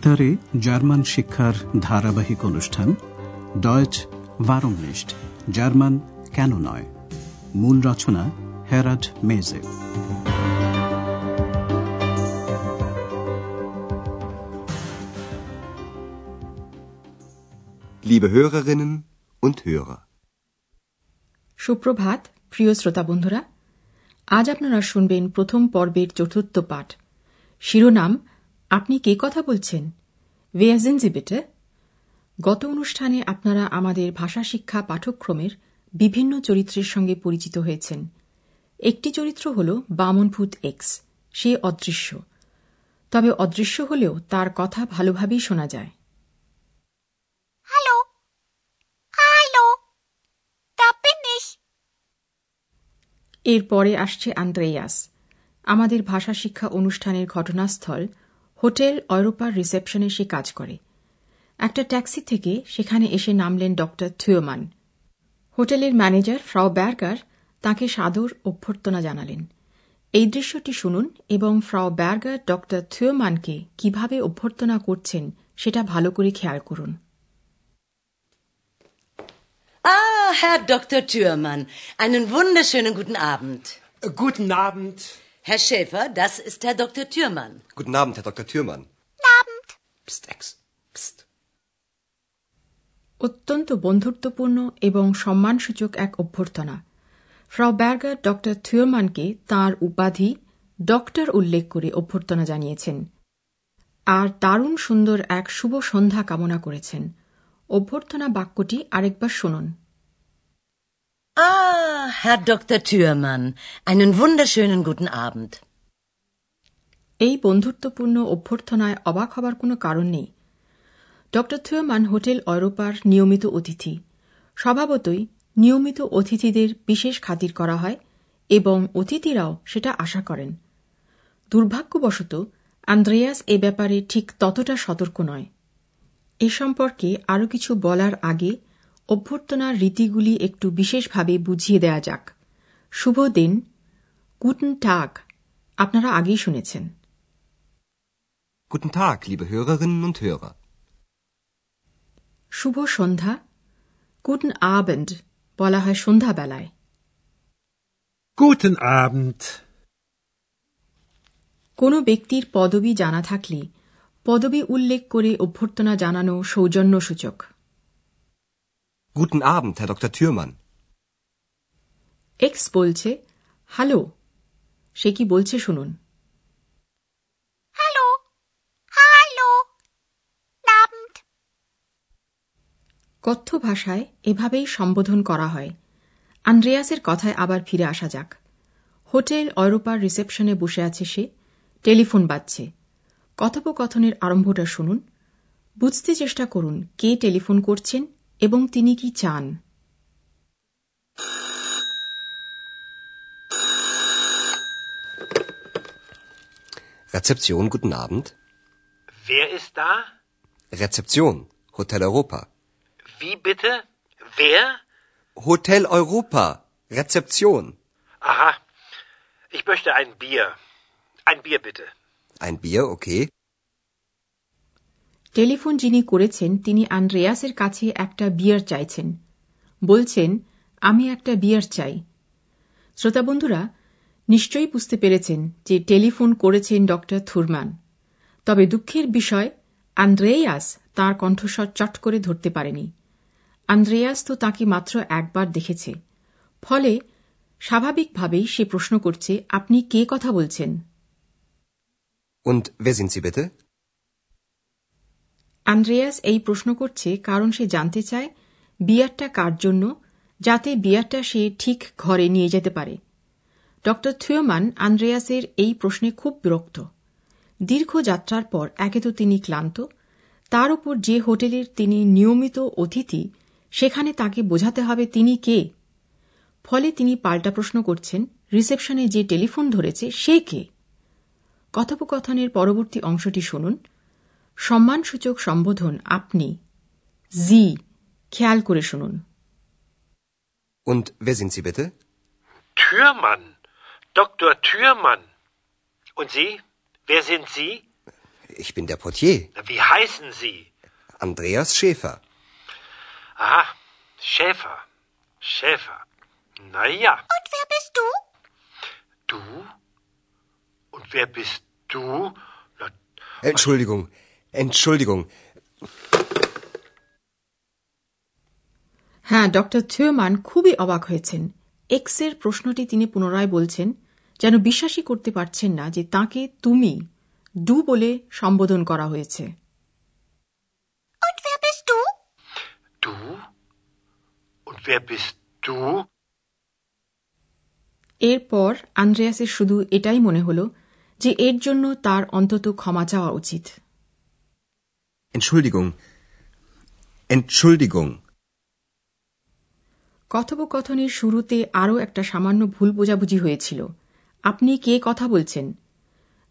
বেতারে জার্মান শিক্ষার ধারাবাহিক অনুষ্ঠান ডয়েচ ভারমনিস্ট জার্মান কেন নয়? মূল রচনা হেরাড মেজে। Liebe Hörerinnen und Hörer. সুপ্রভাত প্রিয় শ্রোতা বন্ধুরা। আজ আপনারা শুনবেন প্রথম পর্বের চতুর্থ পাঠ। শিরোনাম আপনি কে কথা বলছেন? বেটে? গত অনুষ্ঠানে আপনারা আমাদের ভাষা শিক্ষা পাঠ্যক্রমের বিভিন্ন চরিত্রের সঙ্গে পরিচিত হয়েছেন। একটি চরিত্র হল বামনভূত এক্স সে অদৃশ্য। তবে অদৃশ্য হলেও তার কথা ভালোভাবেই শোনা যায়. এরপরে আসছে আন্দ্রেয়াস। আমাদের ভাষা শিক্ষা অনুষ্ঠানের ঘটনাস্থল হোটেল অরোপার রিসেপশনে সে কাজ করে একটা ট্যাক্সি থেকে সেখানে এসে নামলেন ডক্টর থিওমান হোটেলের ম্যানেজার ফ্রাও ব্যার্গার তাকে সাদর অভ্যর্থনা জানালেন এই দৃশ্যটি শুনুন এবং ফ্রাও ব্যার্গার ডক্টর থিওমানকে কীভাবে অভ্যর্থনা করছেন সেটা ভালো করে খেয়াল করুন Ah, Herr Dr. Thürmann, einen wunderschönen guten Abend. Guten Abend. Herr Schäfer, das ist Herr Dr. Thürmann. Guten Abend, Herr Dr. Thürmann. Guten Abend. Psst, Ex. Psst. অত্যন্ত বন্ধুত্বপূর্ণ এবং সম্মানসূচক এক অভ্যর্থনা ফ্রাও ব্যার্গার ডক্টর থিওমানকে তার উপাধি ডক্টর উল্লেখ করে অভ্যর্থনা জানিয়েছেন আর দারুণ সুন্দর এক শুভ সন্ধ্যা কামনা করেছেন অভ্যর্থনা বাক্যটি আরেকবার শুনুন Ah, Herr Dr. Thürmann, einen wunderschönen guten Abend. এই বন্ধুত্বপূর্ণ অভ্যর্থনায় অবাক হবার কোনো কারণ নেই ড থিওমান হোটেল অরোপার নিয়মিত অতিথি স্বভাবতই নিয়মিত অতিথিদের বিশেষ খাতির করা হয় এবং অতিথিরাও সেটা আশা করেন দুর্ভাগ্যবশত আন্দ্রেয়াস এ ব্যাপারে ঠিক ততটা সতর্ক নয় এ সম্পর্কে আরও কিছু বলার আগে অভ্যর্থনার রীতিগুলি একটু বিশেষভাবে বুঝিয়ে দেয়া যাক। শুভ দিন। গুটন টাগ আপনারা আগেই শুনেছেন। Guten Tag, liebe Hörerinnen und Hörer. শুভ সন্ধ্যা। গুটন আবেন্ড বলা হয় সন্ধ্যাবেলায়। Guten Abend. কোনো ব্যক্তির পদবি জানা থাকলে পদবি উল্লেখ করে অভ্যর্থনা জানানো সৌজন্যসূচক। Guten Abend, Herr Dr. Thürmann. X বলছে হ্যালো সে কি বলছে শুনুন Hallo. Hallo. Abend. কথ্য ভাষায় এভাবেই সম্বোধন করা হয় আন্দ্রেয়াসের কথায় আবার ফিরে আসা যাক হোটেল অরোপার রিসেপশনে বসে আছে সে টেলিফোন বাজছে কথোপকথনের আরম্ভটা শুনুন বুঝতে চেষ্টা করুন কে টেলিফোন করছেন এবং তিনি কি চান Rezeption, guten Abend. Wer ist da? Rezeption, Hotel Europa. Wie bitte? Wer? Hotel Europa. Rezeption. Aha. Ich möchte ein Bier. Ein Bier bitte. Ein Bier, okay. Telephone যিনি করেছেন, তিনি আন্দ্রেয়াসের কাছে একটা বিয়ার চাইছেন। বলছেন, আমি একটা বিয়ার চাই। শ্রোতা বন্ধুরা, নিশ্চয়ই বুঝতে পেরেছেন যে টেলিফোন করেছেন ড থুরমান। তবে দুঃখের বিষয়, আন্দ্রেয়াস তার কণ্ঠস্বর চট করে ধরতে পারেনি। আন্দ্রেয়াস তো তাকে মাত্র একবার দেখেছে। ফলে স্বাভাবিকভাবেই সে প্রশ্ন করছে, আপনি কে কথা বলছেন? আন্দ্রেয়াস এই প্রশ্ন করছে কারণ সে জানতে চায় বিয়ারটা কার জন্য, যাতে বিয়ারটা সে ঠিক ঘরে নিয়ে যেতে পারে। ড থিওমান আন্দ্রেয়াসের এই প্রশ্নে খুব বিরক্ত। দীর্ঘ যাত্রার পর একে তো তিনি ক্লান্ত, তার উপর যে হোটেলের তিনি নিয়মিত অতিথি, সেখানে তাকে বোঝাতে হবে তিনি কে। ফলে তিনি পাল্টা প্রশ্ন করছেন, রিসেপশনে যে টেলিফোন ধরেছে সে কে? কথোপকথনের পরবর্তী অংশটি শুনুন। সম্মানসূচক সম্বোধন আপনি জি খেয়াল করে শুনুন Und wer sind Sie bitte? Thürmann. Dr. Thürmann. Und Sie? Wer sind Sie? Ich bin der Portier. Wie heißen Sie? Andreas Schäfer. Aha, Schäfer. Schäfer. Na ja. Und wer bist du? Du? Und wer bist du? Na, Entschuldigung. Entschuldigung. হ্যাঁ doctor থিওমান খুবই অবাক হয়েছেন এক্সের প্রশ্নটি তিনি পুনরায় বলছেন যেন বিশ্বাসই করতে পারছেন না যে তাকে তুমি ডু বলে সম্বোধন করা হয়েছে Und wer bist du? du? Und wer bist du? এরপর আন্দ্রেয়াসের শুধু এটাই মনে হল যে এর জন্য তার অন্তত ক্ষমা চাওয়া উচিত Entschuldigung. Entschuldigung. কথোপকথনের শুরুতে আরও একটা সামান্য ভুল বোঝাবুঝি হয়েছিল। আপনি কে কথা বলছেন?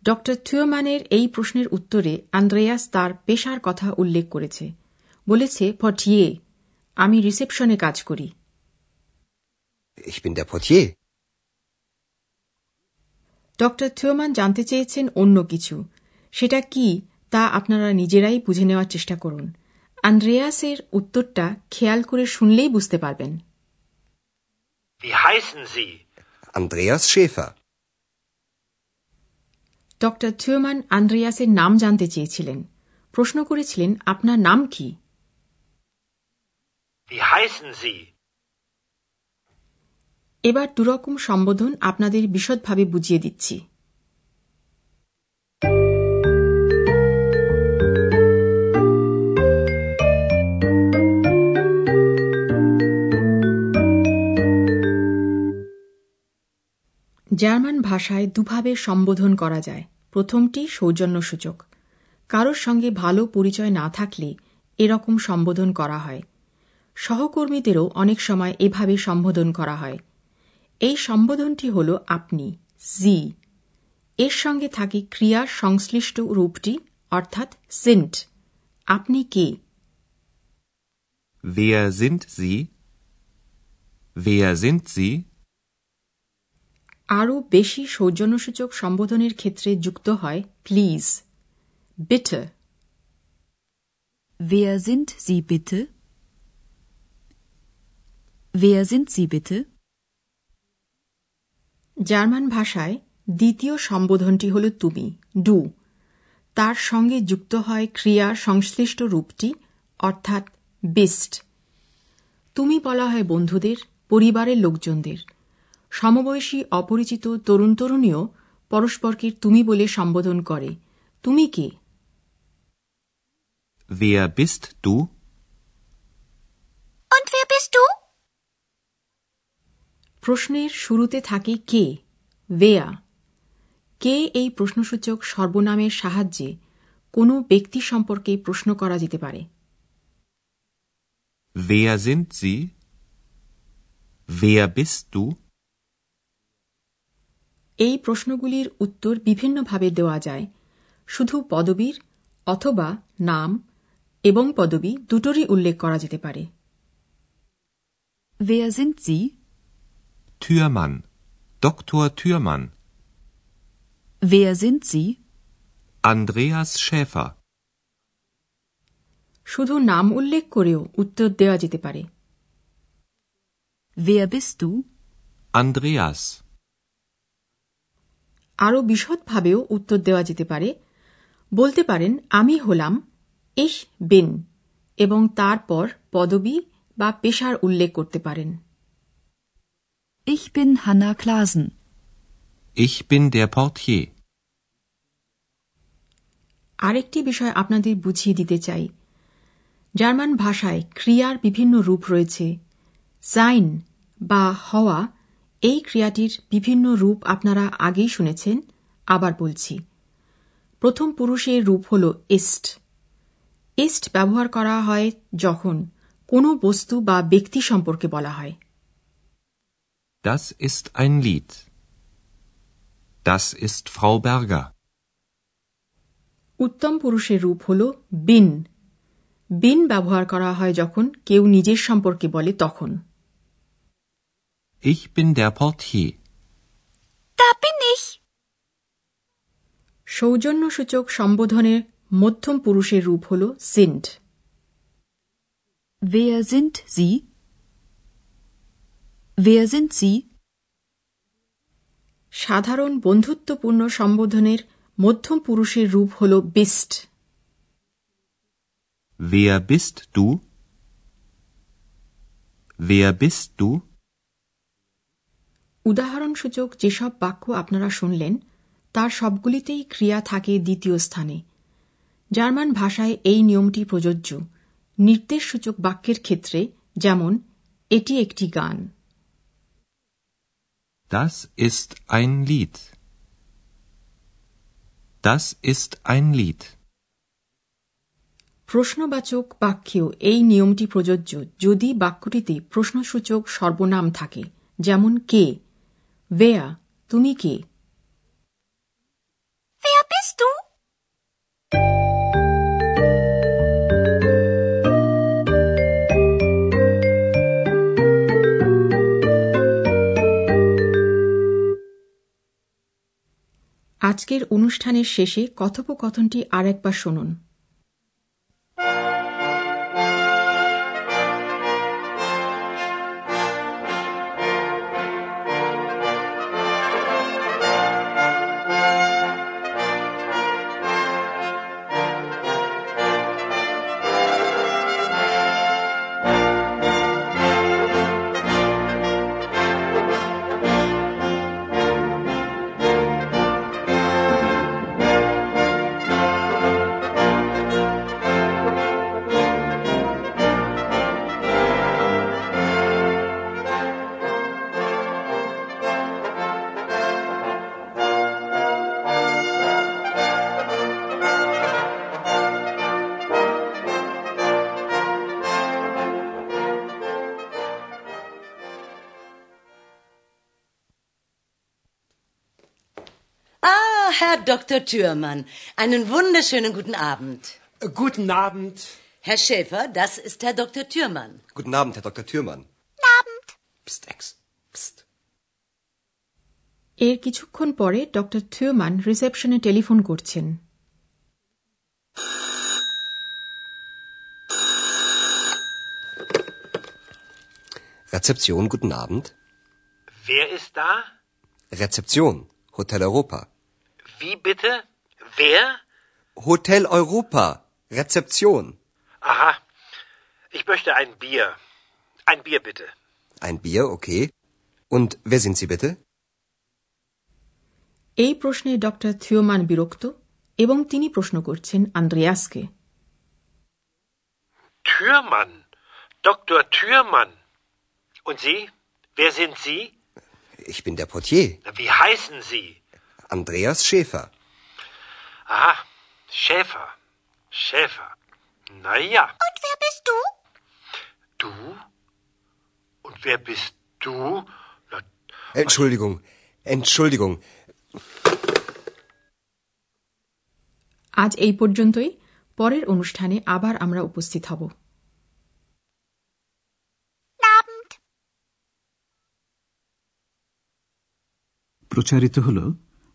ড থিওম্যানের এই প্রশ্নের উত্তরে আন্দ্রেয়াস তার পেশার কথা উল্লেখ করেছে। বলেছে ফটিয়ে আমি রিসেপশনে কাজ করি। Ich bin ড থিওম্যান জানতে চেয়েছেন অন্য কিছু। সেটা কি? তা আপনারা নিজেরাই বুঝে নেওয়ার চেষ্টা করুন। আন্দ্রেয়াসের উত্তরটা খেয়াল করে শুনলেই বুঝতে পারবেন। Wie heißen Sie? Andreas Schäfer. ড থিওম্যান আন্দ্রেয়াসের নাম জানতে চেয়েছিলেন। প্রশ্ন করেছিলেন আপনার নাম কি? Wie heißen এবার দুরকম সম্বোধন আপনাদের বিশদভাবে বুঝিয়ে দিচ্ছি। জার্মান ভাষায় দুভাবে সম্বোধন করা যায়। প্রথমটি সৌজন্যসূচক। কারোর সঙ্গে ভালো পরিচয় না থাকলে এরকম সম্বোধন করা হয়। সহকর্মীদেরও অনেক সময় এভাবে সম্বোধন করা হয়। এই সম্বোধনটি হল আপনি, জি। এর সঙ্গে থাকে ক্রিয়ার সংশ্লিষ্ট রূপটি, অর্থাৎ সিন্ট। আপনি কে? Wer sind Sie? Wer sind Sie? আরও বেশি সৌজন্যসূচক সম্বোধনের ক্ষেত্রে যুক্ত হয় প্লিজ বিটার Wer sind Sie bitte? Wer sind Sie bitte? German ভাষায় দ্বিতীয় সম্বোধনটি হল তুমি ডু তার সঙ্গে যুক্ত হয় ক্রিয়ার সংশ্লিষ্ট রূপটি অর্থাৎ বিস্ট তুমি বলা হয় বন্ধুদের পরিবারের লোকজনদের সমবয়সী অপরিচিত তরুণ তরুণীও পরস্পরকে তুমি বলে সম্বোধন করে তুমি কে Wer bist du? Und wer bist du? প্রশ্নের শুরুতে থাকে কে ওয়েয়া কে এই প্রশ্নসূচক সর্বনামের সাহায্যে কোনো ব্যক্তি সম্পর্কে প্রশ্ন করা যেতে পারে Wer sind Sie? Wer bist du? এই প্রশ্নগুলির উত্তর বিভিন্নভাবে দেওয়া যায় শুধু পদবীর অথবা নাম এবং পদবী দুটোরই উল্লেখ করা যেতে পারে Wer sind Sie? Türmann. Dr. Türmann. Wer sind Sie? Andreas Schäfer. শুধু নাম উল্লেখ করেও উত্তর দেওয়া যেতে পারে Wer bist du? Andreas. আরও বিশদভাবেও উত্তর দেওয়া যেতে পারে বলতে পারেন আমি হলাম ইহ বিন এবং তারপর পদবী বা পেশার উল্লেখ করতে পারেন Ich bin Hanna Klasen. Ich bin der Portier. আরেকটি বিষয় আপনাদের বুঝিয়ে দিতে চাই জার্মান ভাষায় ক্রিয়ার বিভিন্ন রূপ রয়েছে সাইন বা হওয়া এই ক্রিয়াটির বিভিন্ন রূপ আপনারা আগেই শুনেছেন আবার বলছি। প্রথম পুরুষের রূপ হল ইস্ট। ইস্ট ব্যবহার করা হয় যখন কোনো বস্তু বা ব্যক্তি সম্পর্কে বলা হয়। Das ist ein Lied. Das ist Frau Berger. উত্তম পুরুষের রূপ হল বিন। বিন ব্যবহার করা হয় যখন কেউ নিজের সম্পর্কে বলে তখন। Ich bin der Portier. Da bin ich. সৌজন্যসূচক সম্বোধনের মধ্যম পুরুষের রূপ হল সিন্ড Wer sind Sie? Wer sind Sie? সাধারণ বন্ধুত্বপূর্ণ সম্বোধনের মধ্যম পুরুষের রূপ হল বিস্ট Wer bist du? Wer bist du? উদাহরণসূচক যেসব বাক্য আপনারা শুনলেন তার সবগুলিতেই ক্রিয়া থাকে দ্বিতীয় স্থানে জার্মান ভাষায় এই নিয়মটি প্রযোজ্য নির্দেশসূচক বাক্যের ক্ষেত্রে যেমন এটি একটি গান Das ist ein Lied. Das ist ein Lied. প্রশ্নবাচক বাক্যেও এই নিয়মটি প্রযোজ্য যদি বাক্যটিতে প্রশ্নসূচক সর্বনাম থাকে যেমন কে বেয়া তুমি কে Wer bist du? আজকের অনুষ্ঠানের শেষে কথোপকথনটি আরেকবার শুনুন। Herr Dr. Thürmann, einen wunderschönen guten Abend. Äh, Guten Abend. Herr Schäfer, das ist Herr Dr. Thürmann. Guten Abend, Herr Dr. Thürmann. Abend. Psst, Ex. Psst. এর কিছুক্ষণ পরে ড থিওমান রিসেপশনে টেলিফোন করছেন Rezeption, guten Abend. Wer ist da? Rezeption, Hotel Europa. Wie bitte? Wer? Hotel Europa. Rezeption. Aha. Ich möchte ein Bier. Ein Bier bitte. Ein Bier, okay. Und wer sind Sie bitte? এই প্রশ্নে ড থিওমান বিরক্ত এবং তিনি প্রশ্ন করছেন আন্দ্রেয়াসকে Türmann. Dr. Türmann. Und Sie? Wer sind Sie? Ich bin der Portier. Wie heißen Sie? Andreas Schäfer. Aha. Schäfer. Schäfer. Na ja. Und wer bist du? Du? Und wer bist du? Na, Entschuldigung. Entschuldigung. আজ এই পর্যন্তই পরের অনুষ্ঠানে আবার আমরা উপস্থিত হব প্রচারিত হল